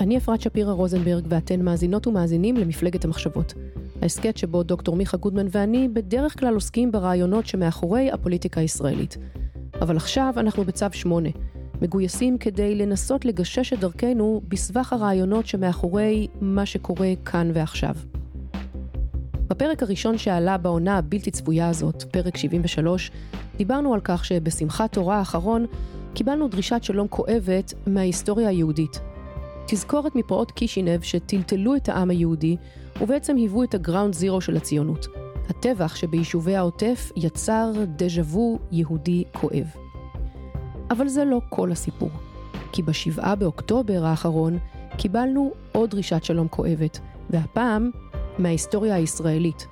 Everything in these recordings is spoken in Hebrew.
אני אפרת שפירא רוזנברג ואתן מאזינות ומאזינים למפלגת המחשבות. ההסכת שבו דוקטור מיכה גודמן ואני בדרך כלל עוסקים ברעיונות שמאחורי הפוליטיקה הישראלית. אבל עכשיו אנחנו בצו 8, מגויסים כדי לנסות לגשש את דרכנו בסבך הרעיונות שמאחורי מה שקורה כאן ועכשיו. בפרק הראשון שעלה בעונה הבלתי צפויה הזאת, פרק 73, דיברנו על כך שבשמחת תורה האחרון קיבלנו דרישת שלום כואבת מההיסטוריה היהודית. תזכורת מפרעות קישינב שטלטלו את העם היהודי ובעצם היוו את הגראונד זירו של הציונות. הטבח שביישובי העוטף יצר דז'ה וו יהודי כואב. אבל זה לא כל הסיפור. כי בשבעה באוקטובר האחרון קיבלנו עוד דרישת שלום כואבת, והפעם מההיסטוריה הישראלית.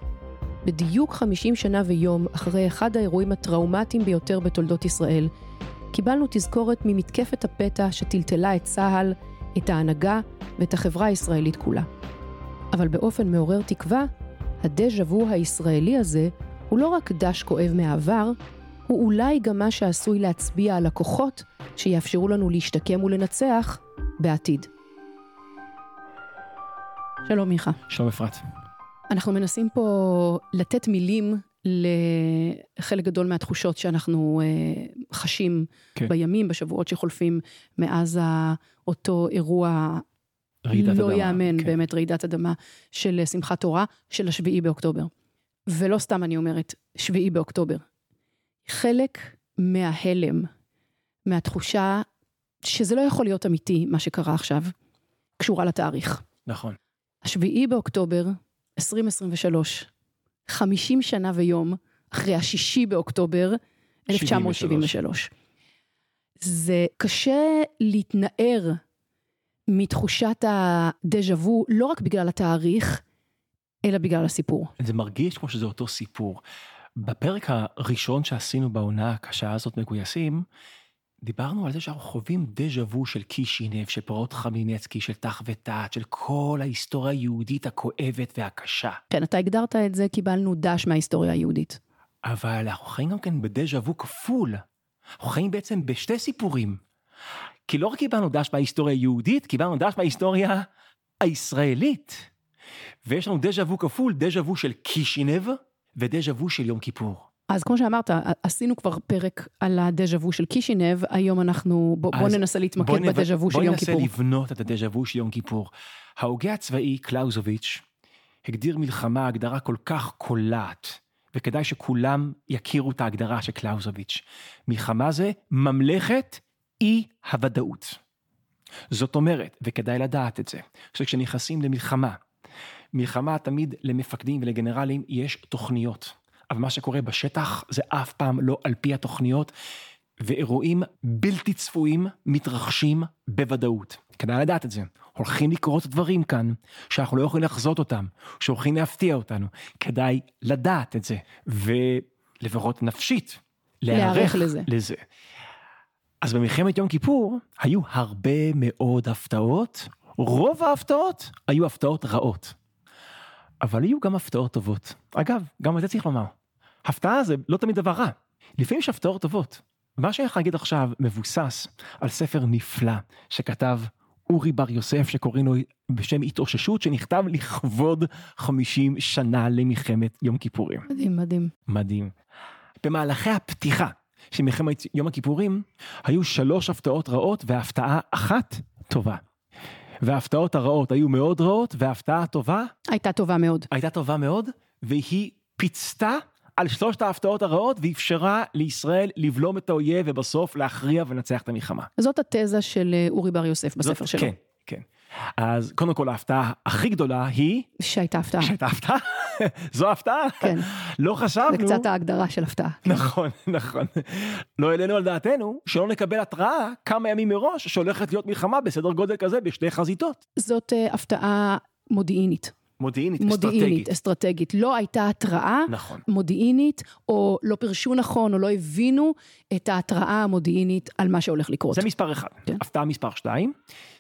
בדיוק 50 שנה ויום אחרי אחד האירועים הטראומטיים ביותר בתולדות ישראל, קיבלנו תזכורת ממתקפת הפתע שטלטלה את צה"ל, את ההנהגה ואת החברה הישראלית כולה. אבל באופן מעורר תקווה, הדז'ה וו הישראלי הזה הוא לא רק דש כואב מהעבר, הוא אולי גם מה שעשוי להצביע על הכוחות שיאפשרו לנו להשתקם ולנצח בעתיד. שלום מיכה. שלום אפרת. אנחנו מנסים פה לתת מילים לחלק גדול מהתחושות שאנחנו uh, חשים כן. בימים, בשבועות שחולפים מאז אותו אירוע לא יאמן, כן. באמת רעידת אדמה של שמחת תורה, של השביעי באוקטובר. ולא סתם אני אומרת, שביעי באוקטובר. חלק מההלם, מהתחושה שזה לא יכול להיות אמיתי, מה שקרה עכשיו, קשורה לתאריך. נכון. השביעי באוקטובר, 2023, 50 שנה ויום אחרי השישי באוקטובר 1973. זה קשה להתנער מתחושת הדז'ה וו, לא רק בגלל התאריך, אלא בגלל הסיפור. זה מרגיש כמו שזה אותו סיפור. בפרק הראשון שעשינו בעונה הקשה הזאת מגויסים, דיברנו על זה שאנחנו חווים דז'ה וו של קישינב, של פרעות חמינצקי, של תח ותת, של כל ההיסטוריה היהודית הכואבת והקשה. כן, אתה הגדרת את זה, קיבלנו דש מההיסטוריה היהודית. אבל אנחנו חיים גם כן בדז'ה וו כפול. אנחנו חיים בעצם בשתי סיפורים. כי לא רק קיבלנו דש מההיסטוריה היהודית, קיבלנו דש מההיסטוריה הישראלית. ויש לנו דז'ה וו כפול, דז'ה וו של קישינב ודז'ה וו של יום כיפור. אז כמו שאמרת, עשינו כבר פרק על הדז'ה וו של קישינב, היום אנחנו, בוא, בוא ננסה להתמקד בדז'ה וו של יום כיפור. בוא ננסה לבנות את הדז'ה וו של יום כיפור. ההוגה הצבאי קלאוזוביץ' הגדיר מלחמה הגדרה כל כך קולעת, וכדאי שכולם יכירו את ההגדרה של קלאוזוביץ'. מלחמה זה ממלכת אי הוודאות. זאת אומרת, וכדאי לדעת את זה, שכשנכנסים למלחמה, מלחמה תמיד למפקדים ולגנרלים יש תוכניות. אבל מה שקורה בשטח זה אף פעם לא על פי התוכניות, ואירועים בלתי צפויים מתרחשים בוודאות. כדאי לדעת את זה. הולכים לקרות דברים כאן, שאנחנו לא יכולים לחזות אותם, שהולכים להפתיע אותנו. כדאי לדעת את זה, ולפחות נפשית, להיערך לזה. לזה. אז במלחמת יום כיפור היו הרבה מאוד הפתעות, רוב ההפתעות היו הפתעות רעות. אבל היו גם הפתעות טובות. אגב, גם את זה צריך לומר. הפתעה זה לא תמיד דבר רע. לפעמים יש הפתעות טובות. מה שאני יכול להגיד עכשיו מבוסס על ספר נפלא שכתב אורי בר יוסף שקוראים לו בשם התאוששות שנכתב לכבוד 50 שנה למלחמת יום כיפורים. מדהים מדהים. מדהים. במהלכי הפתיחה של מלחמת יום הכיפורים היו שלוש הפתעות רעות והפתעה אחת טובה. וההפתעות הרעות היו מאוד רעות וההפתעה הטובה הייתה טובה מאוד. הייתה טובה מאוד והיא פיצתה על שלושת ההפתעות הרעות ואפשרה לישראל לבלום את האויב ובסוף להכריע ולנצח את המלחמה. זאת התזה של אה, אורי בר יוסף בספר זאת, שלו. כן, כן. אז קודם כל ההפתעה הכי גדולה היא... שהייתה הפתעה. שהייתה הפתעה. זו הפתעה. כן. לא חשבנו. זה קצת ההגדרה של הפתעה. נכון, נכון. לא העלינו על דעתנו שלא נקבל התראה כמה ימים מראש שהולכת להיות מלחמה בסדר גודל כזה בשתי חזיתות. זאת uh, הפתעה מודיעינית. מודיעינית, מודיעינית, אסטרטגית. אסטרטגית. לא הייתה התראה נכון. מודיעינית, או לא פירשו נכון, או לא הבינו את ההתראה המודיעינית על מה שהולך לקרות. זה מספר אחד. כן. הפתעה מספר שתיים,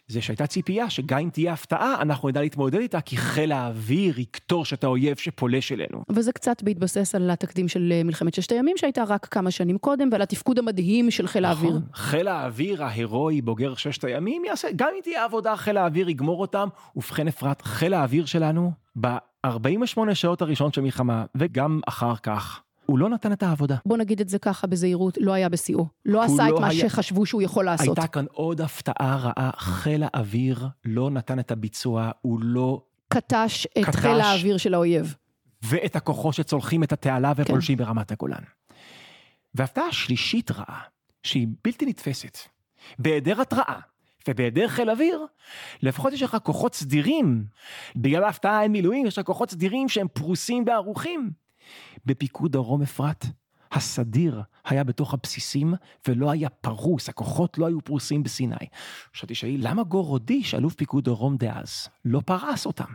זה שהייתה ציפייה שגם אם תהיה הפתעה, אנחנו נדע להתמודד איתה, כי חיל האוויר יקטוש את האויב שפולש אלינו. וזה קצת בהתבסס על התקדים של אה, מלחמת ששת הימים שהייתה רק כמה שנים קודם, ועל התפקוד המדהים של חיל האוויר. נכון. חיל האוויר ההירואי בוגר ששת הימים יעשה, גם אם תהיה עבודה, חיל האוויר יגמור אותם. ובכן אפרת, חיל האוויר שלנו, ב-48 שעות הראשונות של מלחמה, וגם אחר כך, הוא לא נתן את העבודה. בוא נגיד את זה ככה בזהירות, לא היה בשיאו. לא עשה את לא מה היה- שחשבו שהוא יכול לעשות. הייתה כאן עוד הפתעה רעה, חיל האוויר לא נתן את הביצוע, הוא לא... קטש את קטש. חיל האוויר של האויב. ואת הכוחות שצולחים את התעלה ופולשים ברמת הגולן. והפתעה שלישית רעה, שהיא בלתי נתפסת, בהיעדר התראה ובהיעדר חיל אוויר, לפחות יש לך כוחות סדירים. בגלל ההפתעה אין מילואים, יש לך כוחות סדירים שהם פרוסים וערוכים. בפיקוד דרום אפרת, הסדיר היה בתוך הבסיסים ולא היה פרוס, הכוחות לא היו פרוסים בסיני. עכשיו תשאלי, למה גורודיש, אלוף פיקוד דרום דאז, לא פרס אותם?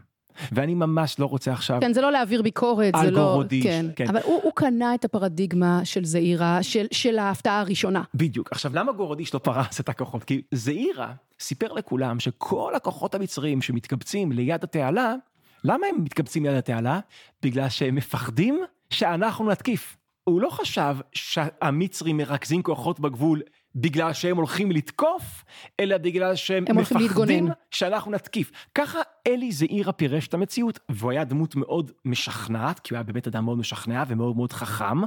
ואני ממש לא רוצה עכשיו... כן, זה לא להעביר ביקורת, על זה לא... גורודיש, כן. כן. אבל הוא, הוא קנה את הפרדיגמה של זעירה, של, של ההפתעה הראשונה. בדיוק. עכשיו, למה גורודיש לא פרס את הכוחות? כי זעירה סיפר לכולם שכל הכוחות המצריים שמתקבצים ליד התעלה, למה הם מתקבצים ליד התעלה? בגלל שהם מפחדים שאנחנו נתקיף. הוא לא חשב שהמצרים מרכזים כוחות בגבול בגלל שהם הולכים לתקוף, אלא בגלל שהם מפחדים. שאנחנו נתקיף. ככה אלי זעירה פירש את המציאות, והוא היה דמות מאוד משכנעת, כי הוא היה באמת אדם מאוד משכנע ומאוד מאוד חכם,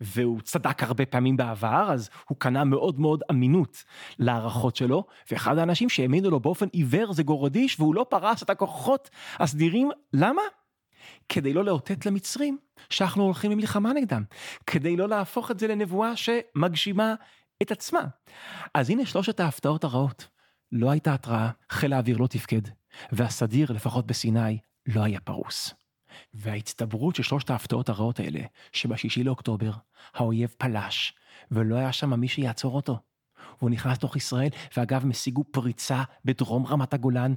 והוא צדק הרבה פעמים בעבר, אז הוא קנה מאוד מאוד אמינות להערכות שלו, ואחד האנשים שהאמינו לו באופן עיוור זה גורודיש, והוא לא פרס את הכוחות הסדירים, למה? כדי לא לאותת למצרים שאנחנו הולכים למלחמה נגדם, כדי לא להפוך את זה לנבואה שמגשימה את עצמה. אז הנה שלושת ההפתעות הרעות. לא הייתה התראה, חיל האוויר לא תפקד, והסדיר, לפחות בסיני, לא היה פרוס. וההצטברות של שלושת ההפתעות הרעות האלה, שבשישי לאוקטובר האויב פלש, ולא היה שם מי שיעצור אותו. הוא נכנס לתוך ישראל, ואגב, הם השיגו פריצה בדרום רמת הגולן,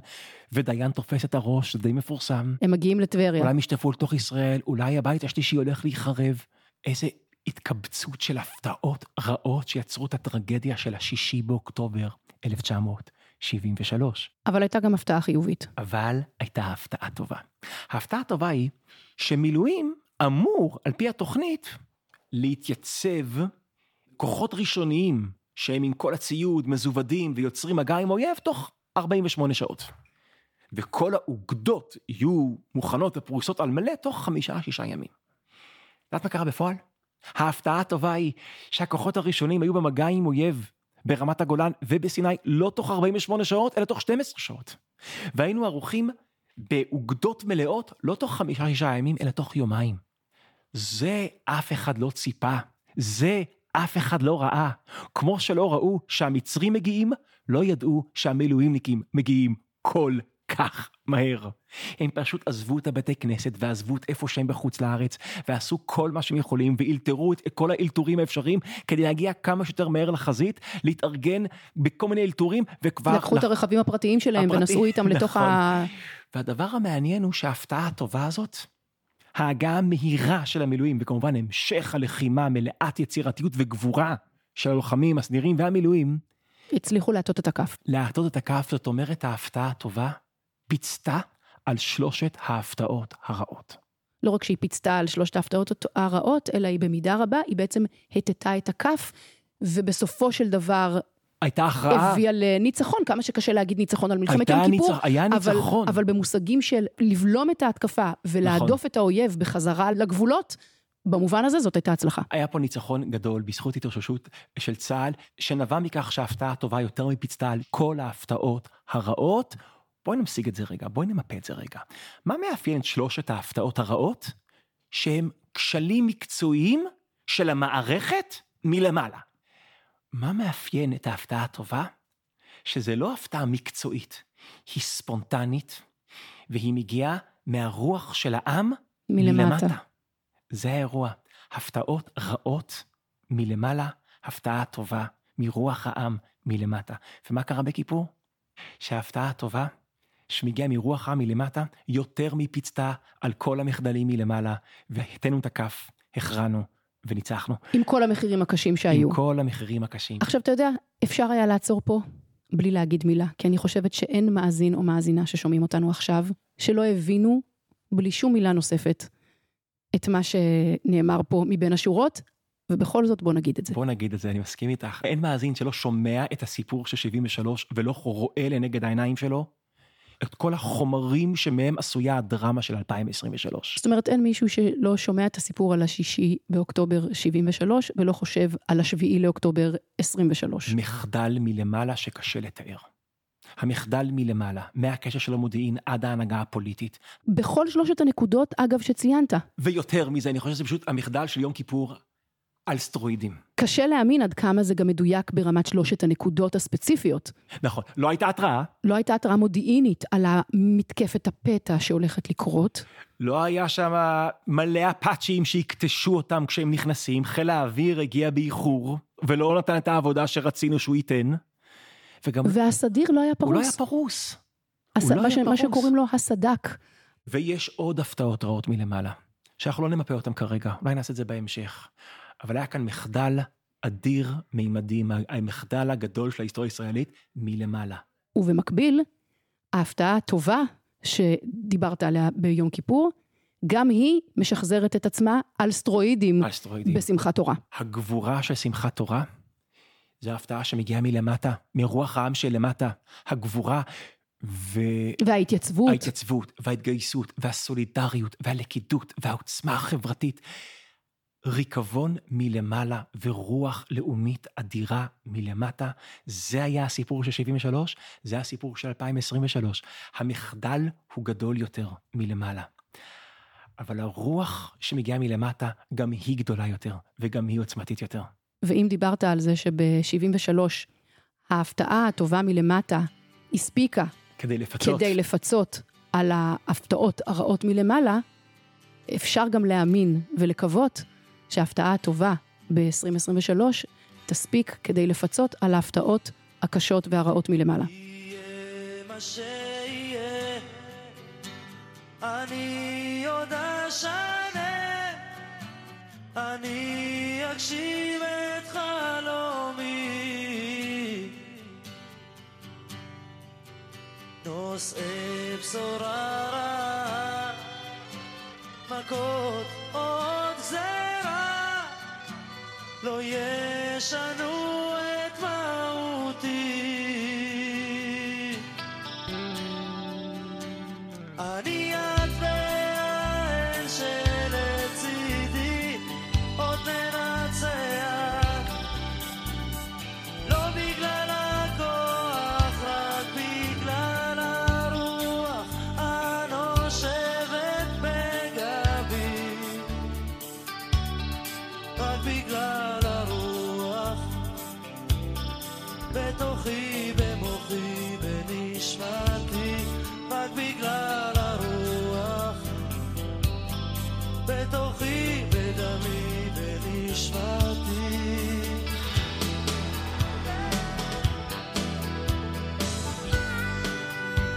ודיין תופס את הראש, זה די מפורסם. הם מגיעים לטבריה. אולי הם ישטפו לתוך ישראל, אולי הבית השלישי הולך להיחרב. איזה התקבצות של הפתעות רעות שיצרו את הטרגדיה של השישי באוקטובר 1973. אבל הייתה גם הפתעה חיובית. אבל הייתה הפתעה טובה. ההפתעה הטובה היא שמילואים אמור, על פי התוכנית, להתייצב כוחות ראשוניים שהם עם כל הציוד, מזוודים ויוצרים מגע עם אויב תוך 48 שעות. וכל האוגדות יהיו מוכנות ופרוסות על מלא תוך חמישה-שישה ימים. יודעת מה קרה בפועל? ההפתעה הטובה היא שהכוחות הראשונים היו במגע עם אויב ברמת הגולן ובסיני לא תוך 48 שעות, אלא תוך 12 שעות. והיינו ערוכים באוגדות מלאות, לא תוך חמישה-שישה ימים, אלא תוך יומיים. זה אף אחד לא ציפה. זה אף אחד לא ראה. כמו שלא ראו שהמצרים מגיעים, לא ידעו שהמילואימניקים מגיעים כל כך מהר. הם פשוט עזבו את הבתי כנסת ועזבו את איפה שהם בחוץ לארץ, ועשו כל מה שהם יכולים, ואילתרו את כל האלתורים האפשריים כדי להגיע כמה שיותר מהר לחזית, להתארגן בכל מיני אלתורים, וכבר... לקחו את הרכבים הפרטיים שלהם הפרטי- ונסעו איתם לתוך נכון. ה... והדבר המעניין הוא שההפתעה הטובה הזאת, ההגעה המהירה של המילואים, וכמובן המשך הלחימה מלאת יצירתיות וגבורה של הלוחמים, הסדירים והמילואים, הצליחו להטות את הכף. להטות את הכף, זאת אומרת ההפתעה הטובה, פיצתה על שלושת ההפתעות הרעות. לא רק שהיא פיצתה על שלושת ההפתעות הרעות, אלא היא במידה רבה, היא בעצם הטטה את הכף, ובסופו של דבר הייתה הכרעה, הביאה לניצחון, כמה שקשה להגיד ניצחון על מלחמת יום כיפור, ניצח- היה אבל, ניצחון. אבל במושגים של לבלום את ההתקפה ולהדוף נכון. את האויב בחזרה לגבולות, במובן הזה זאת הייתה הצלחה. היה פה ניצחון גדול בזכות התאוששות של צה"ל, שנבע מכך שההפתעה הטובה יותר מפיצתה על כל ההפתעות הרעות. בואי נמשיג את זה רגע, בואי נמפה את זה רגע. מה מאפיין את שלושת ההפתעות הרעות? שהם כשלים מקצועיים של המערכת מלמעלה. מה מאפיין את ההפתעה הטובה? שזה לא הפתעה מקצועית, היא ספונטנית, והיא מגיעה מהרוח של העם מלמטה. זה האירוע. הפתעות רעות מלמעלה, הפתעה טובה מרוח העם מלמטה. ומה קרה בכיפור? שההפתעה הטובה שמגיעה מרוח העם מלמטה, יותר מפיצתה על כל המחדלים מלמעלה, והתנו את הכף, הכרענו וניצחנו. עם כל המחירים הקשים שהיו. עם כל המחירים הקשים. עכשיו, אתה יודע, אפשר היה לעצור פה בלי להגיד מילה, כי אני חושבת שאין מאזין או מאזינה ששומעים אותנו עכשיו, שלא הבינו, בלי שום מילה נוספת, את מה שנאמר פה מבין השורות, ובכל זאת בוא נגיד את זה. בוא נגיד את זה, אני מסכים איתך. אין מאזין שלא שומע את הסיפור של 73 ולא רואה לנגד העיניים שלו את כל החומרים שמהם עשויה הדרמה של 2023. זאת אומרת, אין מישהו שלא שומע את הסיפור על השישי באוקטובר 73 ולא חושב על השביעי לאוקטובר 23. מחדל מלמעלה שקשה לתאר. המחדל מלמעלה, מהקשר של המודיעין עד ההנהגה הפוליטית. בכל שלושת הנקודות, אגב, שציינת. ויותר מזה, אני חושב שזה פשוט המחדל של יום כיפור על סטרואידים. קשה להאמין עד כמה זה גם מדויק ברמת שלושת הנקודות הספציפיות. נכון, לא הייתה התראה. לא הייתה התראה מודיעינית על המתקפת הפתע שהולכת לקרות. לא היה שם מלא אפאצ'ים שיקטשו אותם כשהם נכנסים, חיל האוויר הגיע באיחור, ולא נתן את העבודה שרצינו שהוא ייתן. וגם... והסדיר לא היה פרוס. הוא לא היה פרוס. הס... לא מה, ש... מה שקוראים לו הסדק. ויש עוד הפתעות רעות מלמעלה, שאנחנו לא נמפה אותן כרגע, אולי נעשה את זה בהמשך. אבל היה כאן מחדל אדיר מימדים, המחדל הגדול של ההיסטוריה הישראלית מלמעלה. ובמקביל, ההפתעה הטובה שדיברת עליה ביום כיפור, גם היא משחזרת את עצמה על סטרואידים, על סטרואידים. בשמחת תורה. הגבורה של שמחת תורה, זו ההפתעה שמגיעה מלמטה, מרוח העם שלמטה. הגבורה ו... וההתייצבות. ההתייצבות, וההתגייסות, והסולידריות, והלכידות, והעוצמה החברתית. ריקבון מלמעלה ורוח לאומית אדירה מלמטה, זה היה הסיפור של 73, זה הסיפור של 2023. המחדל הוא גדול יותר מלמעלה. אבל הרוח שמגיעה מלמטה, גם היא גדולה יותר, וגם היא עוצמתית יותר. ואם דיברת על זה שב-73, ההפתעה הטובה מלמטה הספיקה כדי לפצות. כדי לפצות על ההפתעות הרעות מלמעלה, אפשר גם להאמין ולקוות שההפתעה הטובה ב-2023 תספיק כדי לפצות על ההפתעות הקשות והרעות מלמעלה. אני עוד אשנה, אני אגשים את חלומי. נושאי בשורה רעה, מכות גזרה, לא ישנו את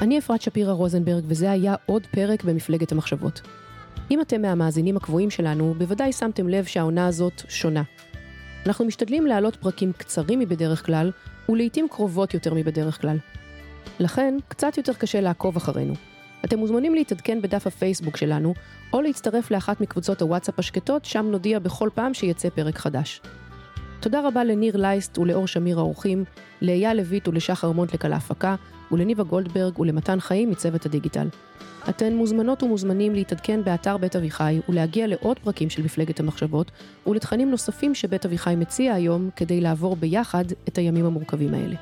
אני אפרת שפירא רוזנברג, וזה היה עוד פרק במפלגת המחשבות. אם אתם מהמאזינים הקבועים שלנו, בוודאי שמתם לב שהעונה הזאת שונה. אנחנו משתדלים להעלות פרקים קצרים מבדרך כלל, ולעיתים קרובות יותר מבדרך כלל. לכן, קצת יותר קשה לעקוב אחרינו. אתם מוזמנים להתעדכן בדף הפייסבוק שלנו, או להצטרף לאחת מקבוצות הוואטסאפ השקטות, שם נודיע בכל פעם שיצא פרק חדש. תודה רבה לניר לייסט ולאור שמיר האורחים, לאייל לויט ולשחר מונטלק על ההפקה, ולניבה גולדברג ולמתן חיים מצוות הדיגיטל. אתן מוזמנות ומוזמנים להתעדכן באתר בית אביחי ולהגיע לעוד פרקים של מפלגת המחשבות ולתכנים נוספים שבית אביחי מציע היום כדי לעבור ביחד את הימים המורכבים האלה.